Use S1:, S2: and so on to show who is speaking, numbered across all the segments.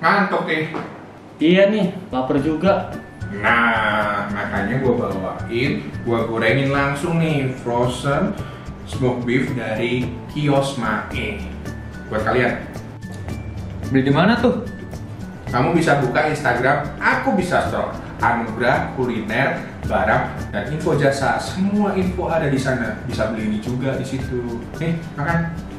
S1: Ngantuk nih.
S2: Iya nih, lapar juga.
S1: Nah, makanya gue bawain, gue gorengin langsung nih frozen smoked beef dari kios Mae. Buat kalian,
S2: Beli di mana tuh?
S1: kamu bisa buka Instagram, aku bisa store Anugerah kuliner, barang, dan info jasa. Semua info ada di sana. Bisa beli ini juga di situ. Nih, makan.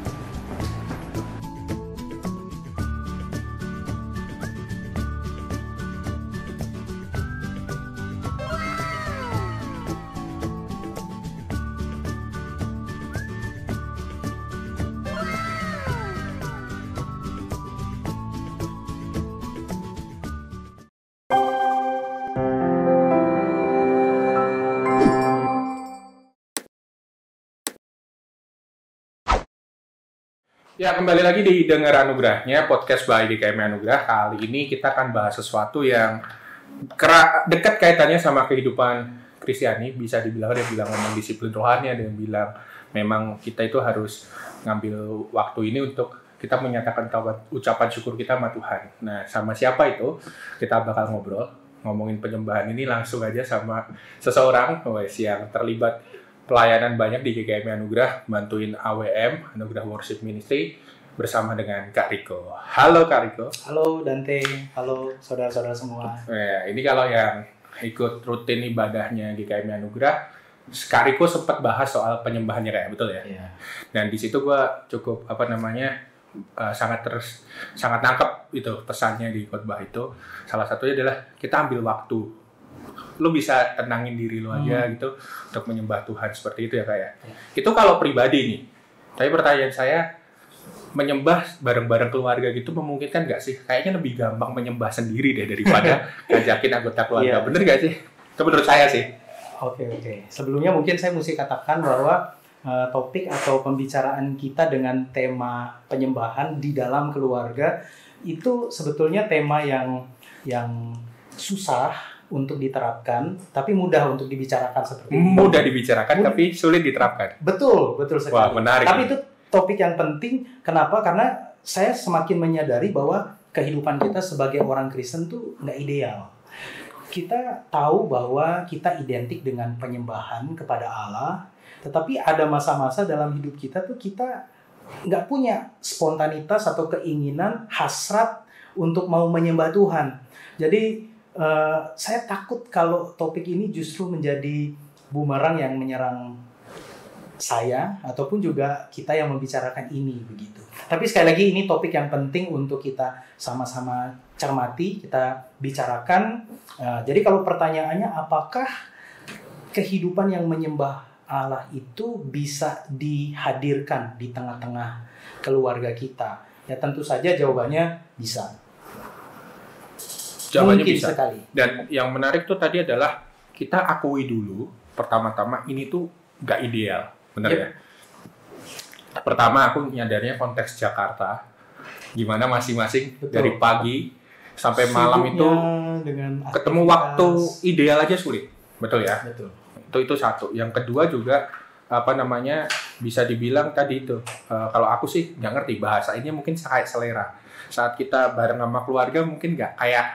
S1: Ya, kembali lagi di Dengar Anugerahnya, podcast by DKM Anugerah. Kali ini kita akan bahas sesuatu yang dekat kaitannya sama kehidupan Kristiani. Bisa dibilang yang bilang memang disiplin rohani, ada yang bilang memang kita itu harus ngambil waktu ini untuk kita menyatakan tawa- ucapan syukur kita sama Tuhan. Nah, sama siapa itu? Kita bakal ngobrol, ngomongin penyembahan ini langsung aja sama seseorang wes yang terlibat pelayanan banyak di GKM Anugerah, bantuin AWM, Anugerah Worship Ministry, bersama dengan Kak Riko. Halo Kak Riko.
S3: Halo Dante, halo saudara-saudara semua.
S1: Eh, ini kalau yang ikut rutin ibadahnya GKM Anugerah, Kak Riko sempat bahas soal penyembahannya kayak betul ya.
S3: Iya.
S1: Dan di situ gua cukup apa namanya eh, sangat terus sangat nangkep itu pesannya di khotbah itu. Salah satunya adalah kita ambil waktu. Lu bisa tenangin diri lu aja gitu untuk menyembah Tuhan seperti itu ya kayak.
S3: Ya.
S1: Itu kalau pribadi nih. Tapi pertanyaan saya menyembah bareng-bareng keluarga gitu memungkinkan nggak sih? Kayaknya lebih gampang menyembah sendiri deh daripada ngajakin anggota keluarga.
S3: Iya.
S1: Bener nggak sih? Itu menurut saya sih.
S3: Oke oke. Sebelumnya mungkin saya mesti katakan bahwa eh, topik atau pembicaraan kita dengan tema penyembahan di dalam keluarga itu sebetulnya tema yang yang susah untuk diterapkan, tapi mudah untuk dibicarakan seperti ini.
S1: Mudah dibicarakan
S3: Mudah.
S1: tapi sulit diterapkan.
S3: Betul, betul sekali.
S1: Wah, menarik.
S3: Tapi itu topik yang penting. Kenapa? Karena saya semakin menyadari bahwa kehidupan kita sebagai orang Kristen tuh nggak ideal. Kita tahu bahwa kita identik dengan penyembahan kepada Allah, tetapi ada masa-masa dalam hidup kita tuh kita nggak punya spontanitas atau keinginan hasrat untuk mau menyembah Tuhan. Jadi eh, saya takut kalau topik ini justru menjadi bumerang yang menyerang saya ataupun juga kita yang membicarakan ini begitu. Tapi sekali lagi ini topik yang penting untuk kita sama-sama cermati, kita bicarakan. Eh, jadi kalau pertanyaannya apakah kehidupan yang menyembah Allah itu bisa dihadirkan di tengah-tengah keluarga kita? Ya tentu saja jawabannya bisa.
S1: Jawabannya
S3: Mungkin
S1: bisa.
S3: sekali.
S1: Dan yang menarik tuh tadi adalah kita akui dulu pertama-tama ini tuh nggak ideal, bener
S3: Yep.
S1: ya? Pertama aku nyadarnya konteks Jakarta, gimana masing-masing
S3: Betul.
S1: dari pagi sampai malam itu
S3: Sibuknya dengan
S1: ketemu waktu ideal aja sulit, betul ya?
S3: Betul.
S1: Itu itu satu. Yang kedua juga apa namanya bisa dibilang tadi itu eh, kalau aku sih nggak ngerti bahasa ini mungkin kayak selera saat kita bareng sama keluarga mungkin nggak kayak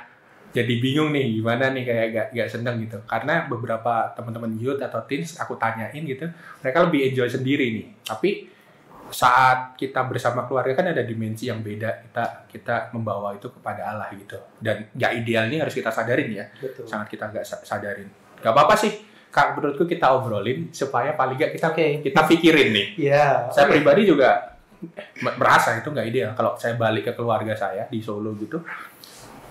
S1: jadi bingung nih gimana nih kayak gak, gak seneng gitu karena beberapa teman-teman youth atau teens aku tanyain gitu mereka lebih enjoy sendiri nih tapi saat kita bersama keluarga kan ada dimensi yang beda kita kita membawa itu kepada Allah gitu dan nggak ideal ini harus kita sadarin ya
S3: Betul.
S1: sangat kita sa- sadarin nggak apa-apa sih kak menurutku kita obrolin supaya paling nggak kita
S3: Oke.
S1: kita pikirin nih
S3: Ya.
S1: saya
S3: oke.
S1: pribadi juga me- merasa itu nggak ideal kalau saya balik ke keluarga saya di Solo gitu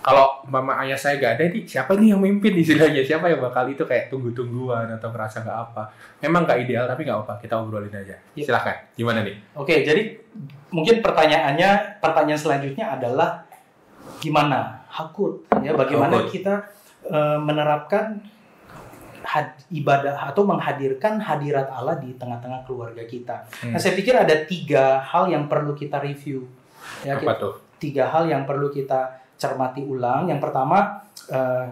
S1: kalau mama ayah saya nggak ada nih siapa nih yang mimpin istilahnya siapa yang bakal itu kayak tunggu-tungguan atau merasa nggak apa memang nggak ideal tapi nggak apa kita obrolin aja
S3: Ya.
S1: silahkan gimana nih
S3: Oke, jadi mungkin pertanyaannya, pertanyaan selanjutnya adalah gimana hakut ya, bagaimana
S1: Hakut.
S3: kita eh, menerapkan had- ibadah atau menghadirkan hadirat Allah di tengah-tengah keluarga kita.
S1: Hmm.
S3: Nah, saya pikir ada tiga hal yang perlu kita review. Ya,
S1: apa
S3: kita-
S1: tuh
S3: tiga hal yang perlu kita cermati ulang. Yang pertama eh,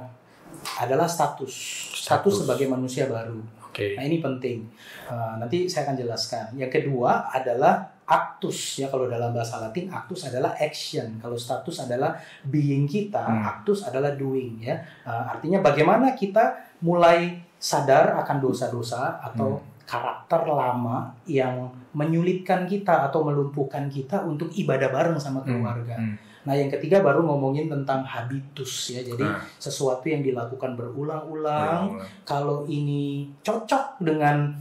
S3: adalah status, status
S1: Status.
S3: sebagai manusia baru.
S1: oke
S3: Nah ini penting. Uh, nanti saya akan jelaskan. Yang kedua adalah actus ya kalau dalam bahasa Latin actus adalah action kalau status adalah being kita
S1: Hmm.
S3: actus adalah doing ya Uh, artinya bagaimana kita mulai sadar akan dosa-dosa atau karakter lama yang menyulitkan kita atau melumpuhkan kita untuk ibadah bareng sama keluarga.
S1: Hmm.
S3: Nah, yang ketiga baru ngomongin tentang habitus ya. Jadi
S1: Nah.
S3: sesuatu yang dilakukan berulang-ulang
S1: Ulang-ulang.
S3: kalau ini cocok dengan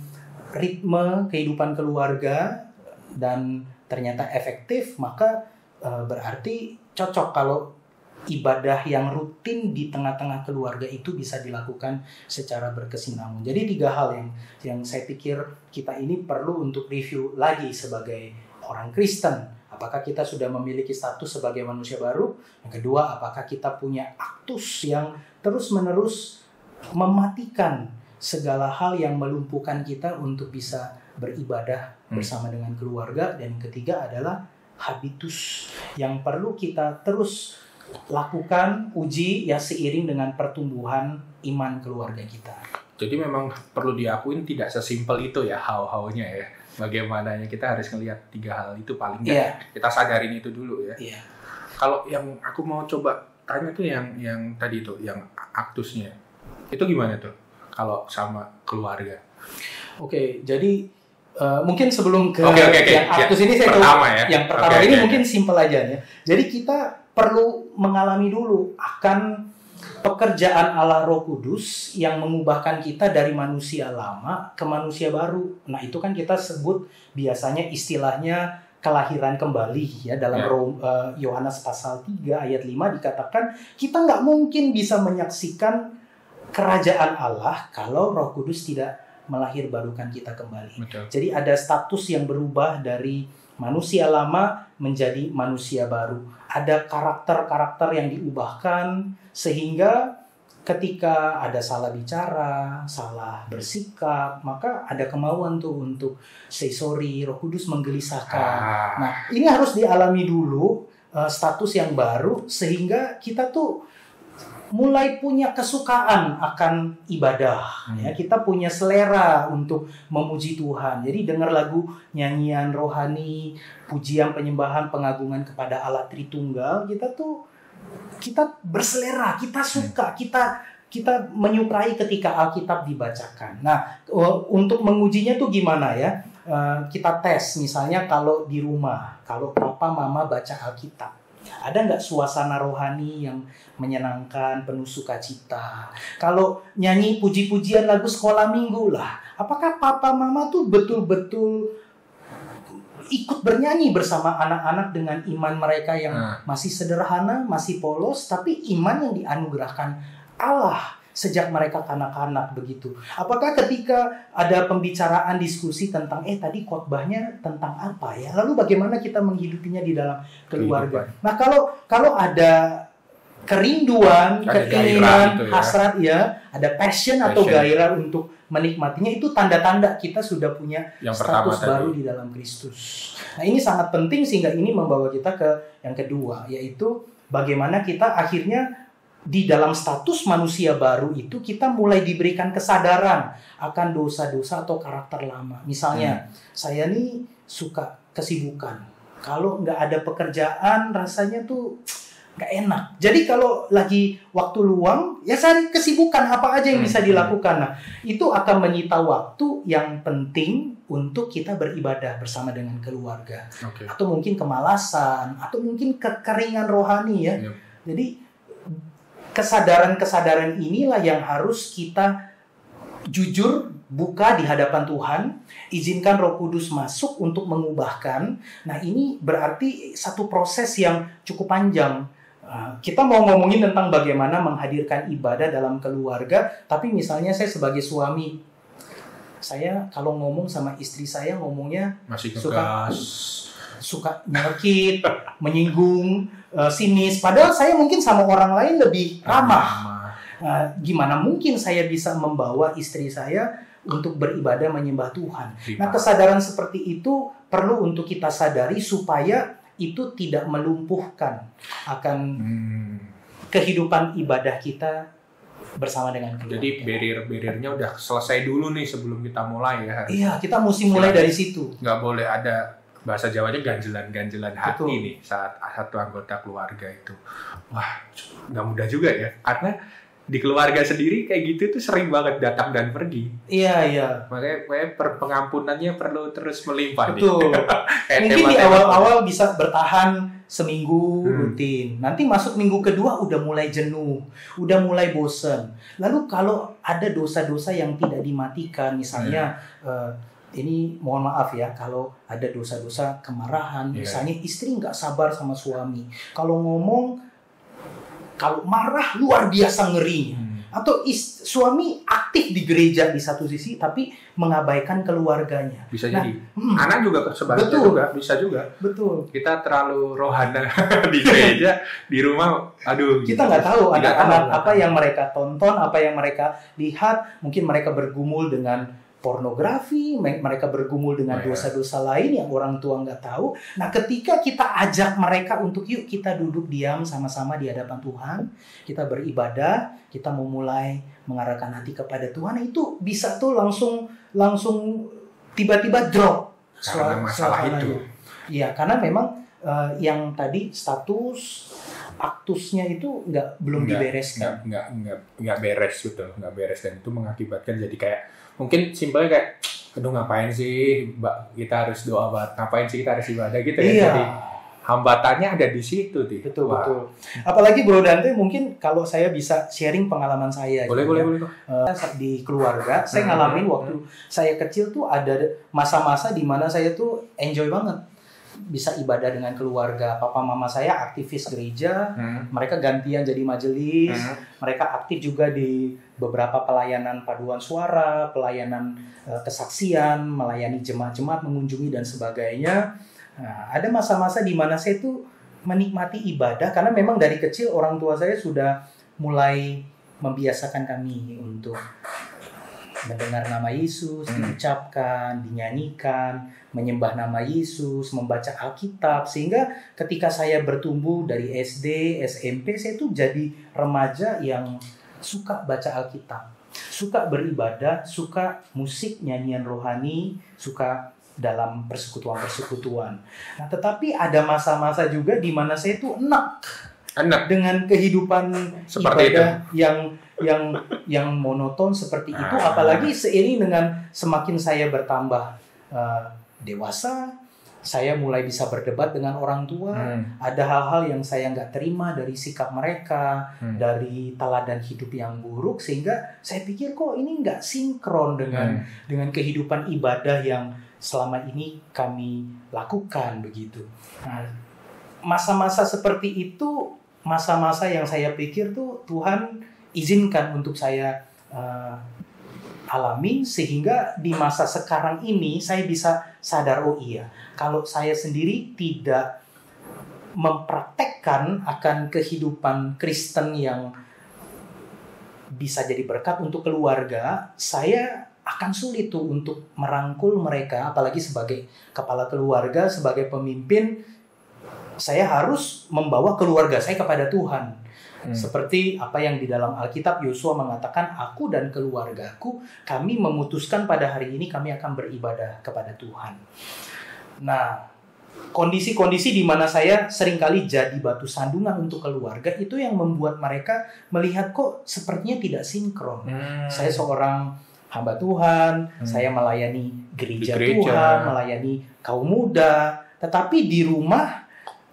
S3: ritme kehidupan keluarga dan ternyata efektif, maka eh, berarti cocok kalau ibadah yang rutin di tengah-tengah keluarga itu bisa dilakukan secara berkesinambungan. Jadi tiga hal yang yang saya pikir kita ini perlu untuk review lagi sebagai orang Kristen. Apakah kita sudah memiliki status sebagai manusia baru? Yang kedua, apakah kita punya aktus yang terus-menerus mematikan segala hal yang melumpuhkan kita untuk bisa beribadah
S1: Hmm.
S3: bersama dengan keluarga dan yang ketiga adalah habitus yang perlu kita terus lakukan uji ya seiring dengan pertumbuhan iman keluarga kita.
S1: Jadi memang perlu diakuin tidak sesimpel itu ya how-how-nya ya. Bagaimana kita harus ngelihat tiga hal itu paling nggak
S3: Iya.
S1: kita sadarin itu dulu ya.
S3: Iya.
S1: Kalau yang aku mau coba tanya tuh yang yang tadi tuh yang aktusnya. Itu gimana tuh? Kalau sama keluarga.
S3: Oke, jadi eh, mungkin sebelum ke
S1: Oke, oke, oke.
S3: yang
S1: Ya,
S3: aktus ini saya tahu
S1: pertama ya.
S3: yang pertama
S1: Oke,
S3: ini
S1: oke,
S3: mungkin simpel aja ya. Jadi kita perlu mengalami dulu akan pekerjaan Allah Roh Kudus yang mengubahkan kita dari manusia lama ke manusia baru. Nah, itu kan kita sebut biasanya istilahnya kelahiran kembali ya dalam
S1: Ya.
S3: Eh, Yohanes pasal 3 ayat 5 dikatakan kita nggak mungkin bisa menyaksikan kerajaan Allah kalau Roh Kudus tidak melahirbarukan kita kembali.
S1: Betul.
S3: Jadi ada status yang berubah dari manusia lama menjadi manusia baru. Ada karakter-karakter yang diubahkan sehingga ketika ada salah bicara, salah bersikap, maka ada kemauan tuh untuk say sorry, Roh Kudus menggelisahkan.
S1: Ah,
S3: Nah, ini harus dialami dulu eh, status yang baru sehingga kita tuh mulai punya kesukaan akan ibadah.
S1: Hmm.
S3: ya kita punya selera untuk memuji Tuhan. Jadi dengar lagu nyanyian rohani pujian penyembahan pengagungan kepada Allah Tritunggal kita tuh kita berselera kita suka kita kita menyukai ketika Alkitab dibacakan. Nah eh, untuk mengujinya tuh gimana ya? Eh, kita tes misalnya kalau di rumah kalau papa mama baca Alkitab ada nggak suasana rohani yang menyenangkan penuh sukacita kalau nyanyi puji-pujian lagu sekolah minggu lah apakah papa mama tuh betul-betul ikut bernyanyi bersama anak-anak dengan iman mereka yang
S1: Nah.
S3: masih sederhana masih polos tapi iman yang dianugerahkan Allah sejak mereka kanak-kanak begitu. Apakah ketika ada pembicaraan diskusi tentang eh tadi khotbahnya tentang apa ya? Lalu bagaimana kita menghidupinya di dalam keluarga? Nah, kalau kalau ada kerinduan, keinginan,
S1: gitu ya.
S3: hasrat ya, ada passion, atau
S1: Passion.
S3: gairah untuk menikmatinya itu tanda-tanda kita sudah punya
S1: yang
S3: status baru
S1: tadi.
S3: di dalam Kristus. Nah, ini sangat penting sehingga ini membawa kita ke yang kedua, yaitu bagaimana kita akhirnya di dalam status manusia baru itu kita mulai diberikan kesadaran akan dosa-dosa atau karakter lama. Misalnya, saya nih suka kesibukan. Kalau nggak ada pekerjaan, rasanya tuh nggak enak. Jadi kalau lagi waktu luang, ya cari kesibukan apa aja yang bisa
S1: Hmm.
S3: dilakukan. Nah, itu akan menyita waktu yang penting untuk kita beribadah bersama dengan keluarga
S1: Oke.
S3: atau mungkin kemalasan atau mungkin kekeringan rohani ya.
S1: Yep.
S3: Jadi kesadaran-kesadaran inilah yang harus kita jujur buka di hadapan Tuhan, izinkan Roh Kudus masuk untuk mengubahkan. Nah, ini berarti satu proses yang cukup panjang. Uh, Kita mau ngomongin tentang bagaimana menghadirkan ibadah dalam keluarga, tapi misalnya saya sebagai suami, saya kalau ngomong sama istri saya ngomongnya
S1: Masih
S3: Suka-. Suka nyelkit, menyinggung, eh, sinis. Padahal saya mungkin sama orang lain lebih ramah. Nah, gimana mungkin saya bisa membawa istri saya untuk beribadah menyembah Tuhan? Nah, kesadaran seperti itu perlu untuk kita sadari supaya itu tidak melumpuhkan akan
S1: Hmm.
S3: kehidupan ibadah kita bersama dengan keluarga.
S1: Jadi barrier-barriernya udah selesai dulu nih sebelum kita mulai ya.
S3: Iya, kita mesti mulai dari situ.
S1: Nggak boleh ada bahasa Jawanya ganjelan-ganjelan hati
S3: Betul.
S1: nih saat satu anggota keluarga itu. Wah, nggak mudah juga ya. Karena di keluarga sendiri kayak gitu tuh sering banget datang dan pergi.
S3: Iya, iya.
S1: Makanya, makanya per- pengampunannya perlu terus melimpah
S3: Betul.
S1: nih. Kayak
S3: Mungkin di awal-awal bisa bertahan seminggu
S1: Hmm.
S3: rutin. Nanti masuk minggu kedua udah mulai jenuh, udah mulai bosen. Lalu kalau ada dosa-dosa yang tidak dimatikan, misalnya
S1: Hmm.
S3: eh, ini mohon maaf ya kalau ada dosa-dosa kemarahan,
S1: Iya.
S3: misalnya istri nggak sabar sama suami. Kalau ngomong, kalau marah luar biasa ngerinya.
S1: Hmm.
S3: Atau is- suami aktif di gereja di satu sisi tapi mengabaikan keluarganya.
S1: Bisa
S3: Nah,
S1: jadi.
S3: Hmm,
S1: Anak juga sebaliknya
S3: Betul.
S1: juga bisa juga.
S3: betul.
S1: Kita terlalu rohana di gereja, di rumah, aduh.
S3: kita nggak tahu anak-anak
S1: tahu, nggak
S3: apa yang mereka tonton, apa yang mereka lihat, mungkin mereka bergumul dengan pornografi, me- mereka bergumul dengan
S1: Oh, iya.
S3: dosa-dosa lain yang orang tua nggak tahu. Nah, ketika kita ajak mereka untuk yuk kita duduk diam sama-sama di hadapan Tuhan, kita beribadah, kita memulai mengarahkan hati kepada Tuhan, itu bisa tuh langsung langsung tiba-tiba drop
S1: Karena masalah
S3: suasananya.
S1: itu.
S3: Iya, karena memang eh, yang tadi status aktusnya itu nggak belum
S1: Nggak,
S3: dibereskan.
S1: nggak nggak nggak nggak beres betul nggak beres dan itu mengakibatkan jadi kayak mungkin simpelnya kayak aduh ngapain sih mbak kita harus doa banget ngapain sih kita harus ibadah gitu ya
S3: Iya,
S1: jadi hambatannya ada di situ tuh
S3: betul
S1: Wah,
S3: betul. Apalagi Bro Dante mungkin kalau saya bisa sharing pengalaman saya.
S1: boleh
S3: gitu
S1: boleh
S3: ya.
S1: boleh kok.
S3: Eh, di keluarga, saya
S1: Hmm.
S3: ngalamin waktu saya kecil tuh ada masa-masa di mana saya tuh enjoy banget bisa ibadah dengan keluarga. Papa mama saya aktivis gereja,
S1: Hmm.
S3: mereka gantian jadi majelis,
S1: Hmm.
S3: mereka aktif juga di beberapa pelayanan paduan suara, pelayanan eh, kesaksian, melayani jemaat-jemaat, mengunjungi dan sebagainya. Nah, ada masa-masa di mana saya tuh menikmati ibadah karena memang dari kecil orang tua saya sudah mulai membiasakan kami untuk mendengar nama Yesus
S1: Hmm.
S3: diucapkan, dinyanyikan, menyembah nama Yesus, membaca Alkitab sehingga ketika saya bertumbuh dari SD, SMP saya tuh jadi remaja yang suka baca Alkitab, suka beribadah, suka musik, nyanyian rohani, suka dalam persekutuan-persekutuan. Nah, tetapi ada masa-masa juga di mana saya tuh enak
S1: enak
S3: dengan kehidupan
S1: Seperti
S3: ibadah yang yang yang monoton seperti itu
S1: Ah.
S3: apalagi seiring dengan semakin saya bertambah eh, dewasa saya mulai bisa berdebat dengan orang tua
S1: Hmm.
S3: ada hal-hal yang saya nggak terima dari sikap mereka
S1: Hmm.
S3: dari teladan hidup yang buruk sehingga saya pikir kok ini nggak sinkron dengan
S1: Hmm.
S3: dengan kehidupan ibadah yang selama ini kami lakukan begitu. Nah, masa-masa seperti itu masa-masa yang saya pikir tuh Tuhan izinkan untuk saya eh, alami sehingga di masa sekarang ini saya bisa sadar oh iya kalau saya sendiri tidak mempraktekkan akan kehidupan Kristen yang bisa jadi berkat untuk keluarga, saya akan sulit tuh untuk merangkul mereka, apalagi sebagai kepala keluarga, sebagai pemimpin, saya harus membawa keluarga saya kepada Tuhan.
S1: Hmm.
S3: Seperti apa yang di dalam Alkitab Yosua mengatakan, aku dan keluargaku, kami memutuskan pada hari ini kami akan beribadah kepada Tuhan. Nah, kondisi-kondisi di mana saya sering kali jadi batu sandungan untuk keluarga itu yang membuat mereka melihat kok sepertinya tidak sinkron.
S1: Hmm.
S3: Saya seorang hamba Tuhan,
S1: Hmm.
S3: saya melayani gereja,
S1: Di gereja.
S3: Tuhan, melayani kaum muda, tetapi di rumah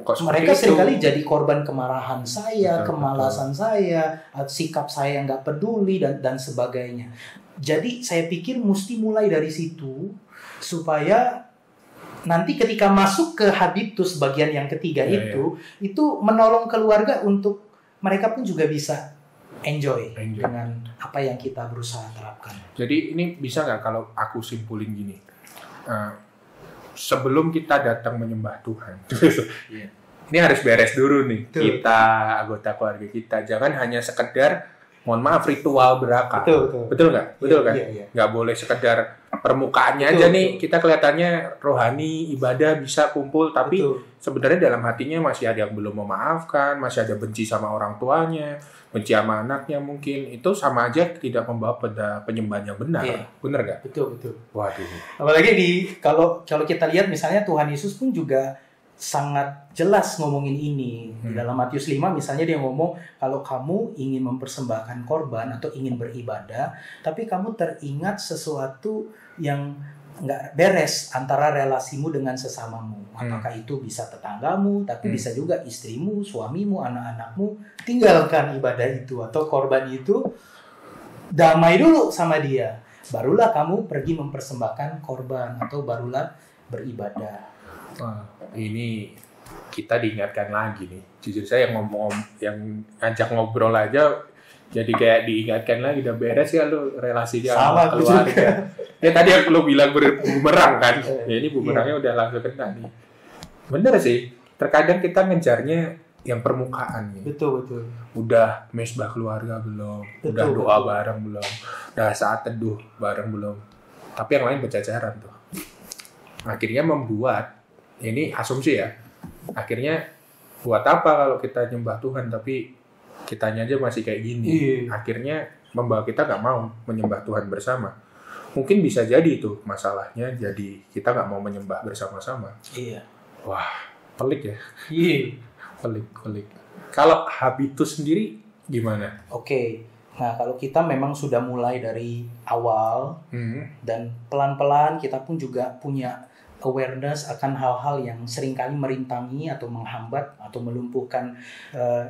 S1: Kok
S3: mereka
S1: itu?
S3: sering kali jadi korban kemarahan saya,
S1: Betul,
S3: kemalasan saya, sikap saya yang nggak peduli dan dan sebagainya. Jadi saya pikir mesti mulai dari situ supaya nanti ketika masuk ke habitus bagian yang ketiga
S1: Iya,
S3: itu, itu menolong keluarga untuk mereka pun juga bisa enjoy,
S1: Enjoy.
S3: dengan apa yang kita berusaha terapkan.
S1: Jadi ini bisa nggak kalau aku simpulin gini? Eh, sebelum kita datang menyembah Tuhan,
S2: Iya.
S1: ini harus beres dulu nih.
S3: Betul.
S1: Kita anggota keluarga kita jangan hanya sekedar, mohon maaf ritual berakal.
S3: Betul, betul.
S1: Betul nggak? Betul kan?
S3: Iya, iya.
S1: Nggak boleh sekedar permukaannya
S3: Betul,
S1: aja nih.
S3: betul.
S1: Kita kelihatannya rohani, ibadah bisa kumpul, tapi
S3: Betul.
S1: sebenarnya dalam hatinya masih ada yang belum memaafkan, masih ada benci sama orang tuanya, benci sama anaknya mungkin itu sama aja tidak membawa pada penyembahan yang benar.
S3: Iya.
S1: Bener gak?
S3: Betul betul.
S1: Waduh.
S3: Apalagi di kalau kalau kita lihat misalnya Tuhan Yesus pun juga sangat jelas ngomongin ini. Di
S1: Hmm.
S3: dalam Matius 5 misalnya dia ngomong kalau kamu ingin mempersembahkan korban atau ingin beribadah, tapi kamu teringat sesuatu yang nggak beres antara relasimu dengan sesamamu.
S1: Hmm.
S3: Apakah itu bisa tetanggamu, tapi
S1: Hmm.
S3: bisa juga istrimu, suamimu, anak-anakmu. Tinggalkan ibadah itu atau korban itu, damai dulu sama dia. Barulah kamu pergi mempersembahkan korban atau barulah beribadah.
S1: Wah, ini kita diingatkan lagi nih. Jujur saya yang ngomong yang ngajak ngobrol aja jadi kayak diingatkan lagi udah beres ya lu relasi dia
S3: Sama,
S1: keluarga. ya tadi yang lu bilang bumerang kan.
S3: Eh,
S1: Ya ini bumerangnya udah langsung kena nih. Bener sih. Terkadang kita ngejarnya yang permukaan nih.
S3: Betul betul.
S1: Udah mesbah keluarga belum?
S3: Betul,
S1: udah doa
S3: betul.
S1: bareng belum? Udah saat teduh bareng belum? Tapi yang lain bercacaran tuh. Akhirnya membuat ini asumsi ya. Akhirnya buat apa kalau kita nyembah Tuhan tapi kitanya aja masih kayak gini.
S3: Iya.
S1: Akhirnya membawa kita nggak mau menyembah Tuhan bersama. Mungkin bisa jadi itu masalahnya. Jadi kita nggak mau menyembah bersama-sama.
S3: Iya.
S1: Wah, pelik ya.
S3: Iya.
S1: Pelik, pelik. Kalau habitus sendiri gimana?
S3: Oke. Nah, kalau kita memang sudah mulai dari awal
S1: Hmm.
S3: dan pelan-pelan kita pun juga punya awareness akan hal-hal yang sering kali merintangi atau menghambat atau melumpuhkan eh,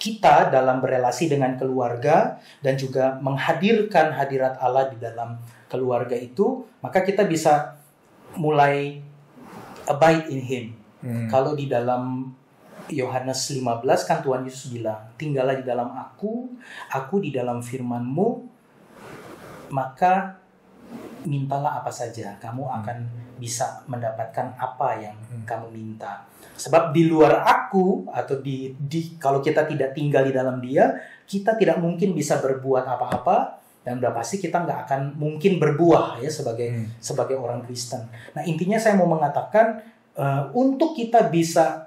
S3: kita dalam berelasi dengan keluarga dan juga menghadirkan hadirat Allah di dalam keluarga itu, maka kita bisa mulai abide in Him.
S1: Hmm.
S3: Kalau di dalam Yohanes 15 kan Tuhan Yesus bilang, tinggallah di dalam aku, aku di dalam firmanmu, maka mintalah apa saja, kamu akan bisa mendapatkan apa yang
S1: Hmm.
S3: kamu minta. Sebab di luar aku atau di, di kalau kita tidak tinggal di dalam dia, kita tidak mungkin bisa berbuat apa-apa dan udah pasti kita nggak akan mungkin berbuah ya sebagai
S1: Hmm.
S3: sebagai orang Kristen. Nah intinya saya mau mengatakan eh, untuk kita bisa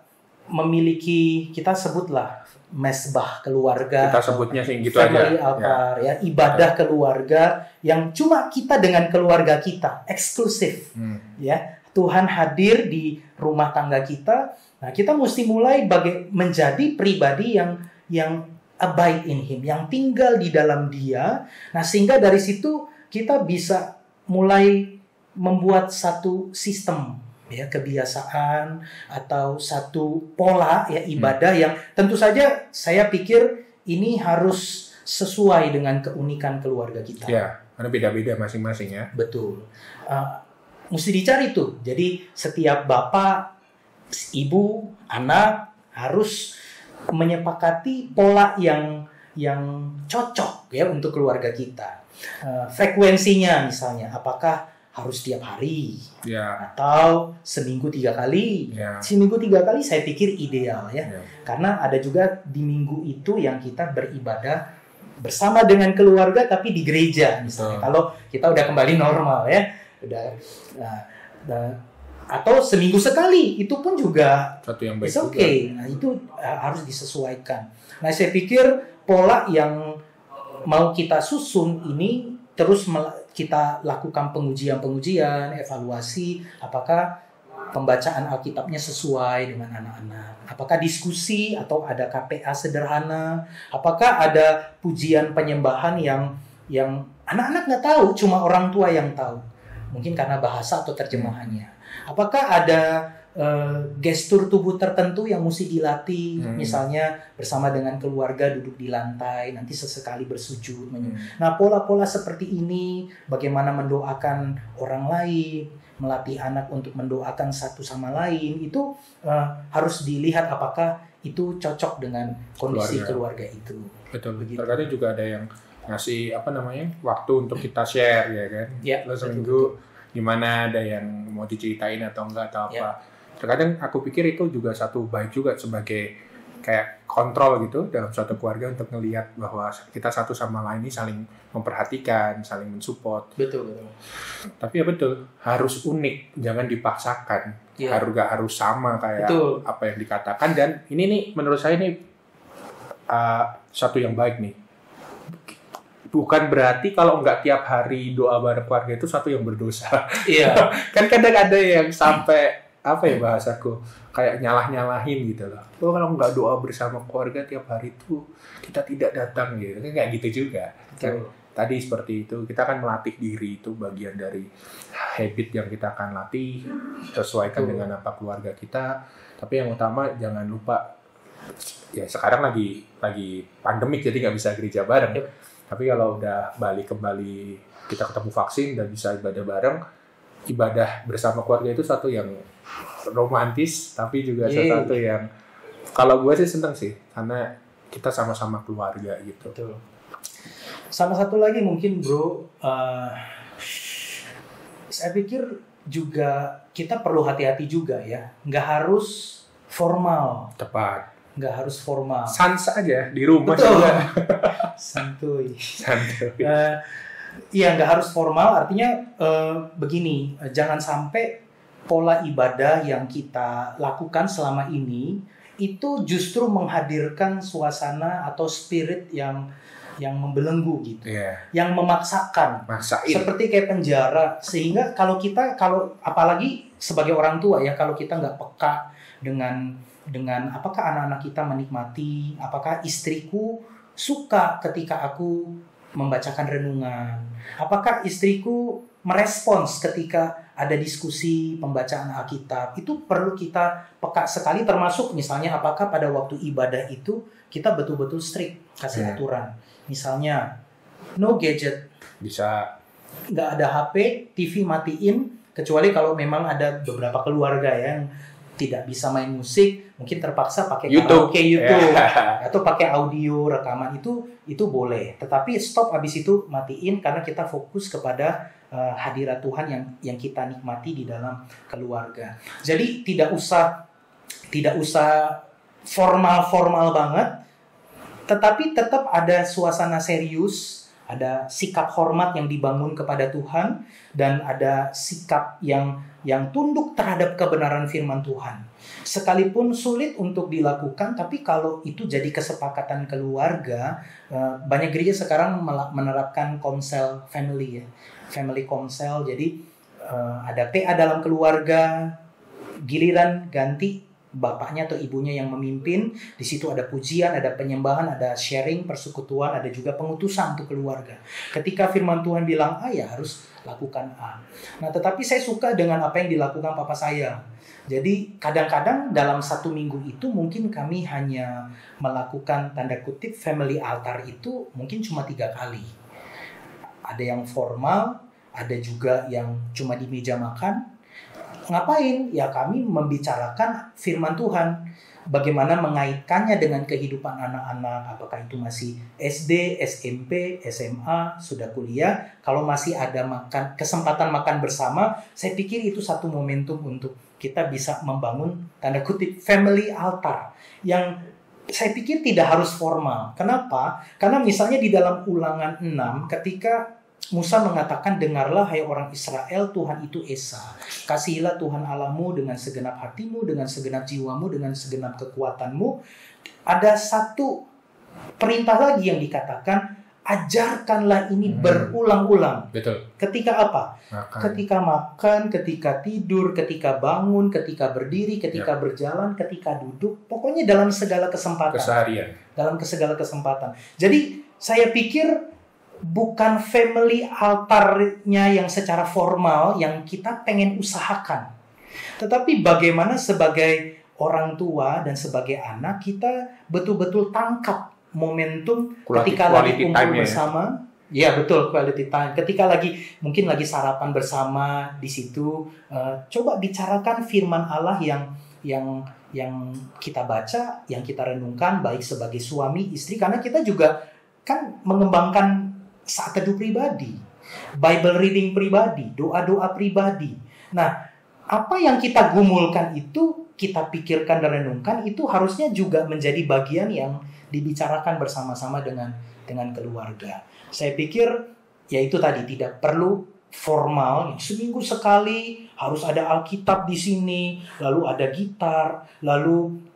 S3: memiliki kita sebutlah mesbah keluarga,
S1: Kita sebutnya sih gitu
S3: family
S1: aja. Ya.
S3: altar, ya. ibadah keluarga yang cuma kita dengan keluarga kita eksklusif
S1: Hmm.
S3: ya Tuhan hadir di rumah tangga kita. Nah, kita mesti mulai baga- menjadi pribadi yang yang abide in him, yang tinggal di dalam dia. Nah, sehingga dari situ kita bisa mulai membuat satu sistem ya kebiasaan atau satu pola ya ibadah yang tentu saja saya pikir ini harus sesuai dengan keunikan keluarga kita.
S1: Ya, karena beda-beda masing-masing ya.
S3: Betul. Uh, mesti dicari tuh. Jadi setiap bapak, ibu, anak harus menyepakati pola yang yang cocok ya untuk keluarga kita. Uh, frekuensinya misalnya, apakah harus tiap hari
S1: Ya,
S3: atau seminggu tiga kali?
S1: ya.
S3: Seminggu tiga kali saya pikir ideal ya.
S1: ya.
S3: Karena ada juga di minggu itu yang kita beribadah bersama dengan keluarga tapi di gereja misalnya. Kalau kita udah kembali normal ya, udah nah, nah, atau seminggu sekali itu pun juga
S1: Satu yang baik
S3: it's okay. Nah, itu uh, harus disesuaikan. Nah, saya pikir pola yang mau kita susun ini terus kita lakukan pengujian-pengujian, evaluasi apakah pembacaan Alkitabnya sesuai dengan anak-anak. Apakah diskusi atau ada KPA sederhana? Apakah ada pujian penyembahan yang yang anak-anak nggak tahu, cuma orang tua yang tahu. Mungkin karena bahasa atau terjemahannya. Apakah ada eh, gestur tubuh tertentu yang mesti dilatih,
S1: Hmm.
S3: misalnya bersama dengan keluarga duduk di lantai, nanti sesekali bersujud,
S1: Hmm.
S3: Nah, pola-pola seperti ini, bagaimana mendoakan orang lain, melatih anak untuk mendoakan satu sama lain, itu eh, harus dilihat apakah itu cocok dengan kondisi
S1: Keluarga.
S3: keluarga, itu.
S1: Betul.
S3: Begitu.
S1: Terkadang juga ada yang ngasih apa namanya waktu untuk kita share ya kan.
S3: Ya,
S1: Lo
S3: betul,
S1: seminggu gimana ada yang mau diceritain atau enggak atau
S3: Ya.
S1: apa. Terkadang aku pikir itu juga satu baik juga sebagai kayak kontrol gitu dalam suatu keluarga untuk ngelihat bahwa kita satu sama lain ini saling memperhatikan, saling mensupport.
S3: Betul, betul.
S1: Tapi ya betul, harus unik, jangan dipaksakan.
S3: Ya.
S1: Harus gak harus sama kayak
S3: Betul.
S1: apa yang dikatakan dan ini nih menurut saya nih uh, satu yang baik nih. Bukan berarti kalau nggak tiap hari doa bareng keluarga itu satu yang berdosa.
S3: Iya.
S1: kan kadang ada yang sampai apa ya bahasaku kayak nyalah nyalahin gitu loh. Oh kalau nggak doa bersama keluarga tiap hari itu kita tidak datang gitu. Kan kayak gitu juga. Kan tadi seperti itu kita akan melatih diri itu bagian dari habit yang kita akan latih sesuaikan dengan apa keluarga kita. Tapi yang utama jangan lupa ya sekarang lagi lagi pandemik jadi nggak bisa gereja bareng.
S3: Yep.
S1: Tapi kalau udah balik kembali kita ketemu vaksin dan bisa ibadah bareng, ibadah bersama keluarga itu satu yang romantis tapi juga
S3: Yeay.
S1: satu yang kalau gue sih seneng sih karena kita sama-sama keluarga gitu.
S3: Betul. Sama satu lagi mungkin bro, eh, saya pikir juga kita perlu hati-hati juga ya, nggak harus formal,
S1: Tepat.
S3: Nggak harus formal.
S1: Sans aja di rumah
S3: Betul.
S1: juga.
S3: Santuy.
S1: Santai.
S3: Eh, Iya nggak harus formal, artinya eh, begini, eh, jangan sampai pola ibadah yang kita lakukan selama ini itu justru menghadirkan suasana atau spirit yang yang membelenggu gitu,
S1: Iya,
S3: yang memaksakan
S1: maksain.
S3: seperti kayak penjara sehingga kalau kita kalau apalagi sebagai orang tua ya kalau kita nggak peka dengan dengan apakah anak-anak kita menikmati apakah istriku suka ketika aku membacakan renungan? Apakah istriku merespons ketika ada diskusi pembacaan Alkitab? Itu perlu kita peka sekali termasuk misalnya apakah pada waktu ibadah itu kita betul-betul strict kasih
S1: Hmm.
S3: aturan. Misalnya no gadget.
S1: Bisa.
S3: Nggak ada HP, TV matiin, kecuali kalau memang ada beberapa keluarga yang tidak bisa main musik, mungkin terpaksa pakai
S1: YouTube.
S3: karaoke YouTube
S1: Ya.
S3: atau pakai audio rekaman itu itu boleh. Tetapi stop habis itu matiin karena kita fokus kepada uh, hadirat Tuhan yang yang kita nikmati di dalam keluarga. Jadi tidak usah tidak usah formal-formal banget, tetapi tetap ada suasana serius, ada sikap hormat yang dibangun kepada Tuhan dan ada sikap yang yang tunduk terhadap kebenaran firman Tuhan. Sekalipun sulit untuk dilakukan, tapi kalau itu jadi kesepakatan keluarga, eh, banyak gereja sekarang menerapkan komsel family ya, family komsel. Jadi eh, ada PA dalam keluarga, giliran ganti bapaknya atau ibunya yang memimpin. Di situ ada pujian, ada penyembahan, ada sharing, persekutuan, ada juga pengutusan untuk keluarga. Ketika firman Tuhan bilang A, ya harus lakukan A. Nah, tetapi saya suka dengan apa yang dilakukan papa saya. Jadi kadang-kadang dalam satu minggu itu mungkin kami hanya melakukan tanda kutip family altar itu mungkin cuma tiga kali. Ada yang formal, ada juga yang cuma di meja makan, ngapain? Ya kami membicarakan firman Tuhan. Bagaimana mengaitkannya dengan kehidupan anak-anak, apakah itu masih SD, SMP, SMA, sudah kuliah. Kalau masih ada makan kesempatan makan bersama, saya pikir itu satu momentum untuk kita bisa membangun tanda kutip family altar yang saya pikir tidak harus formal. Kenapa? Karena misalnya di dalam ulangan 6 ketika Musa mengatakan, dengarlah hai orang Israel, Tuhan itu Esa. Kasihilah Tuhan Allahmu dengan segenap hatimu, dengan segenap jiwamu, dengan segenap kekuatanmu. Ada satu perintah lagi yang dikatakan, ajarkanlah ini
S1: Hmm.
S3: berulang-ulang.
S1: Betul.
S3: Ketika apa?
S1: Makan.
S3: Ketika makan, ketika tidur, ketika bangun, ketika berdiri, ketika berjalan, ketika duduk, pokoknya dalam segala kesempatan
S1: Keseharian.
S3: dalam segala kesempatan. Jadi saya pikir bukan family altarnya yang secara formal yang kita pengen usahakan. Tetapi bagaimana sebagai orang tua dan sebagai anak kita betul-betul tangkap momentum
S1: Quality-
S3: ketika lagi kumpul
S1: ya.
S3: bersama. Ya betul quality time. Ketika lagi mungkin lagi sarapan bersama di situ, eh, coba bicarakan firman Allah yang yang yang kita baca, yang kita renungkan baik sebagai suami, istri karena kita juga kan mengembangkan saat teduh pribadi, Bible reading pribadi, doa-doa pribadi. Nah, apa yang kita gumulkan itu, kita pikirkan dan renungkan itu harusnya juga menjadi bagian yang dibicarakan bersama-sama dengan dengan keluarga. Saya pikir ya itu tadi tidak perlu formal seminggu sekali harus ada Alkitab di sini lalu ada gitar lalu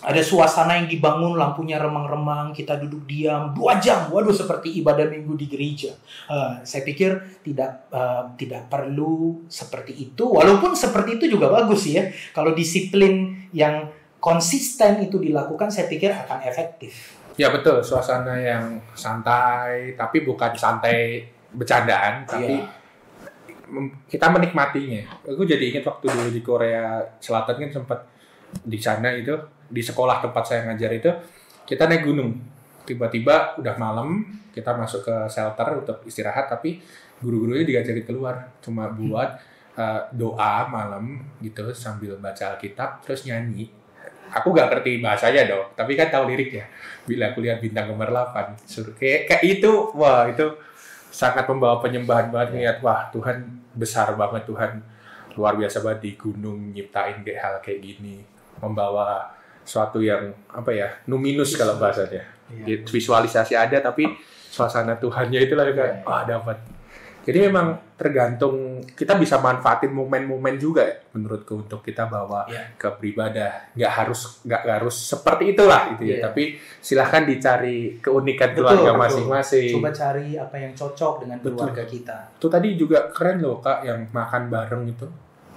S3: ada suasana yang dibangun, lampunya remang-remang, kita duduk diam dua jam, waduh seperti ibadah minggu di gereja. Eh, saya pikir tidak eh, tidak perlu seperti itu, walaupun seperti itu juga bagus ya. Kalau disiplin yang konsisten itu dilakukan, saya pikir akan efektif.
S1: Ya betul, suasana yang santai, tapi bukan santai bercandaan, tapi
S3: Iya.
S1: mem- kita menikmatinya. Aku jadi ingat waktu dulu di Korea Selatan kan sempat di sana itu di sekolah tempat saya ngajar itu kita naik gunung. Tiba-tiba udah malam kita masuk ke shelter untuk istirahat, tapi guru-gurunya diajakin keluar. Cuma buat uh, doa malam gitu sambil baca Alkitab terus nyanyi. Aku gak ngerti bahasanya dong, tapi kan tahu liriknya. Bila aku lihat bintang 8, suruh kayak, kayak itu, wah itu sangat membawa penyembahan banget. Ngeliat wah Tuhan besar banget Tuhan luar biasa banget di gunung nyiptain kayak hal kayak gini. Membawa suatu yang apa ya numinus kalau bahasanya
S3: Iya.
S1: visualisasi ada tapi suasana Tuhannya itulah yang kayak wah dapat jadi memang tergantung kita bisa manfaatin momen-momen juga ya, menurutku untuk kita bawa
S3: Iya.
S1: ke beribadah nggak harus nggak harus seperti itulah gitu ya
S3: Iya.
S1: tapi silahkan dicari keunikan
S3: Betul,
S1: keluarga masing-masing
S3: Coba cari apa yang cocok dengan
S1: Betul.
S3: keluarga kita.
S1: itu tadi juga keren loh kak yang makan bareng itu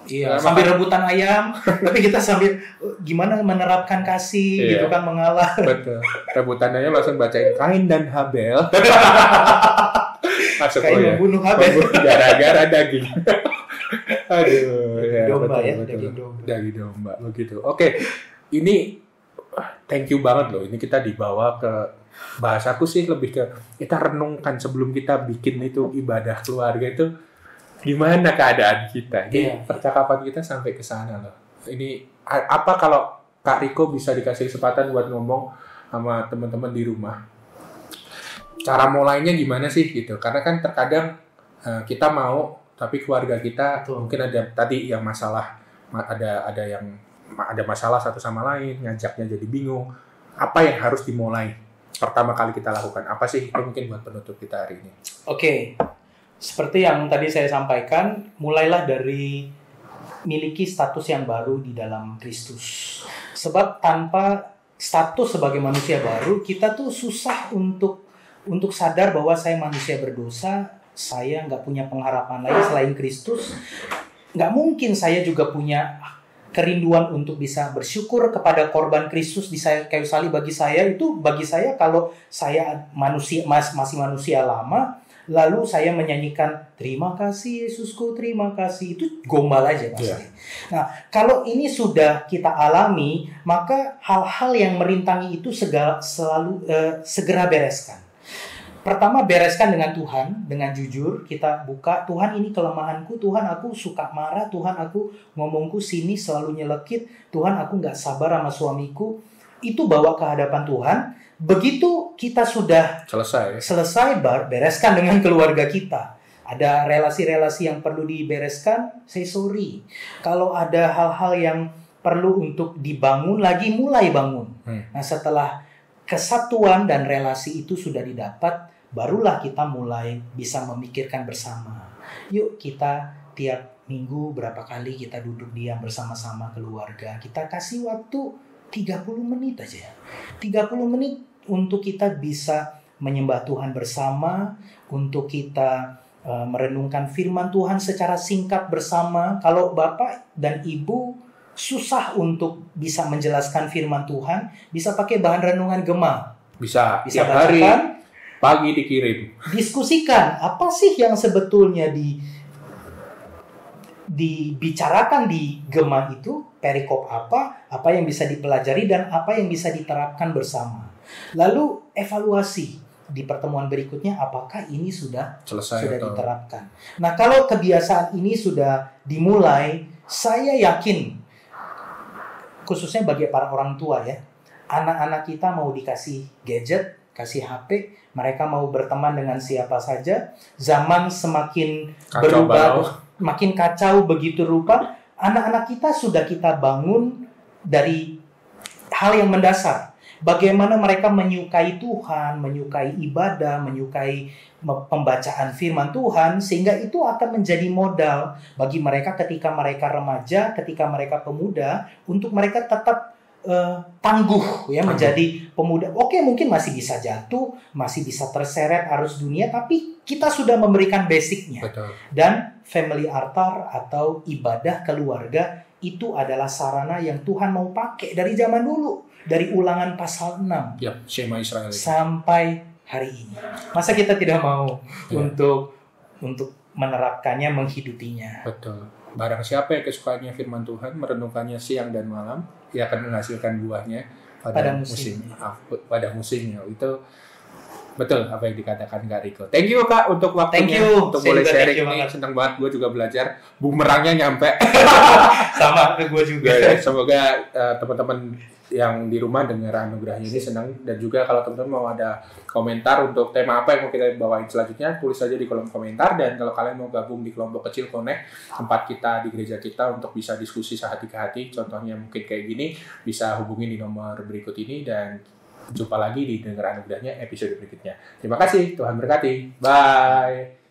S3: Iya, sambil rebutan ayam, tapi kita sambil gimana menerapkan kasih
S1: Iya.
S3: gitu kan mengalah.
S1: betul rebutannya langsung bacain kain dan Habel masuk oh ya
S3: membunuh Habel.
S1: gara-gara daging aduh ya,
S3: domba
S1: betul,
S3: ya,
S1: betul.
S3: daging domba.
S1: daging domba begitu oke ini thank you banget loh ini kita dibawa ke bahasaku sih lebih ke kita renungkan sebelum kita bikin itu ibadah keluarga itu gimana keadaan kita? Ini
S3: Iya.
S1: percakapan kita sampai ke sana loh. Ini apa kalau Kak Riko bisa dikasih kesempatan buat ngomong sama teman-teman di rumah? Cara mulainya gimana sih gitu? Karena kan terkadang eh, kita mau tapi keluarga kita
S3: Betul.
S1: mungkin ada tadi yang masalah ma- ada ada yang ada masalah satu sama lain ngajaknya jadi bingung. Apa yang harus dimulai pertama kali kita lakukan? Apa sih itu mungkin buat penutup kita hari ini?
S3: Oke, seperti yang tadi saya sampaikan, mulailah dari miliki status yang baru di dalam Kristus. Sebab tanpa status sebagai manusia baru, kita tuh susah untuk untuk sadar bahwa saya manusia berdosa, saya nggak punya pengharapan lain selain Kristus. Nggak mungkin saya juga punya kerinduan untuk bisa bersyukur kepada korban Kristus di kayu salib bagi saya itu bagi saya kalau saya manusia mas, masih manusia lama lalu saya menyanyikan terima kasih Yesusku terima kasih. Itu gombal aja pasti.
S1: Iya.
S3: Nah kalau ini sudah kita alami maka hal-hal yang merintangi itu segala selalu eh, segera bereskan. Pertama bereskan dengan Tuhan dengan jujur. Kita buka Tuhan ini kelemahanku. Tuhan aku suka marah. Tuhan aku ngomongku sini selalu nyelekit. Tuhan aku nggak sabar sama suamiku. Itu bawa ke hadapan Tuhan begitu kita sudah
S1: selesai
S3: selesai bar- bereskan dengan keluarga kita. Ada relasi-relasi yang perlu dibereskan, say sorry. Kalau ada hal-hal yang perlu untuk dibangun lagi, mulai bangun.
S1: Hmm.
S3: Nah setelah kesatuan dan relasi itu sudah didapat, barulah kita mulai bisa memikirkan bersama. Yuk kita tiap minggu berapa kali kita duduk diam bersama-sama keluarga. Kita kasih waktu 30 menit aja. 30 menit untuk kita bisa menyembah Tuhan bersama, untuk kita eh, merenungkan firman Tuhan secara singkat bersama. Kalau Bapak dan Ibu susah untuk bisa menjelaskan firman Tuhan, bisa pakai bahan renungan gema.
S1: bisa
S3: Bisa
S1: tiap hari pagi dikirim
S3: diskusikan apa sih yang sebetulnya di dibicarakan di gema itu perikop apa, apa yang bisa dipelajari dan apa yang bisa diterapkan bersama. Lalu evaluasi di pertemuan berikutnya apakah ini sudah
S1: selesai
S3: sudah
S1: atau
S3: diterapkan. Nah, kalau kebiasaan ini sudah dimulai, saya yakin khususnya bagi para orang tua ya, anak-anak kita mau dikasih gadget, kasih HP, mereka mau berteman dengan siapa saja, zaman semakin
S1: Kacau
S3: berubah,
S1: balau.
S3: makin kacau begitu rupa, anak-anak kita sudah kita bangun dari hal yang mendasar. Bagaimana mereka menyukai Tuhan, menyukai ibadah, menyukai me- pembacaan firman Tuhan, sehingga itu akan menjadi modal bagi mereka ketika mereka remaja, ketika mereka pemuda, untuk mereka tetap eh, tangguh ya
S1: Tangguh.
S3: menjadi pemuda. Oke, mungkin masih bisa jatuh, masih bisa terseret arus dunia, tapi kita sudah memberikan basicnya.
S1: Betul.
S3: Dan family altar atau ibadah keluarga itu adalah sarana yang Tuhan mau pakai dari zaman dulu, dari ulangan pasal 6
S1: Ya, Shema Israel.
S3: sampai hari ini. Masa kita tidak mau
S1: Ya.
S3: untuk untuk menerapkannya, menghidupinya.
S1: Betul. Barang siapa yang kesukaannya firman Tuhan, merenungkannya siang dan malam, ia akan menghasilkan buahnya pada,
S3: Pada
S1: musim, ah, pada musimnya. Itu betul apa yang dikatakan Kak Riko. Thank you Kak untuk waktunya,
S3: Thank you.
S1: untuk
S3: Saya
S1: boleh sharing ini.
S3: banget.
S1: Senang banget, gue juga belajar. Bumerangnya nyampe.
S3: Sama ke gue juga.
S1: Ya, ya, Semoga eh, teman-teman yang di rumah dengar anugerahnya ini senang. Dan juga kalau teman-teman mau ada komentar untuk tema apa yang mau kita bawain selanjutnya tulis saja di kolom komentar. Dan kalau kalian mau gabung di kelompok kecil connect tempat kita di gereja kita untuk bisa diskusi sehati ke hati. Contohnya mungkin kayak gini bisa hubungi di nomor berikut ini. Dan jumpa lagi di dengar anugerahnya episode berikutnya. Terima kasih Tuhan berkati. Bye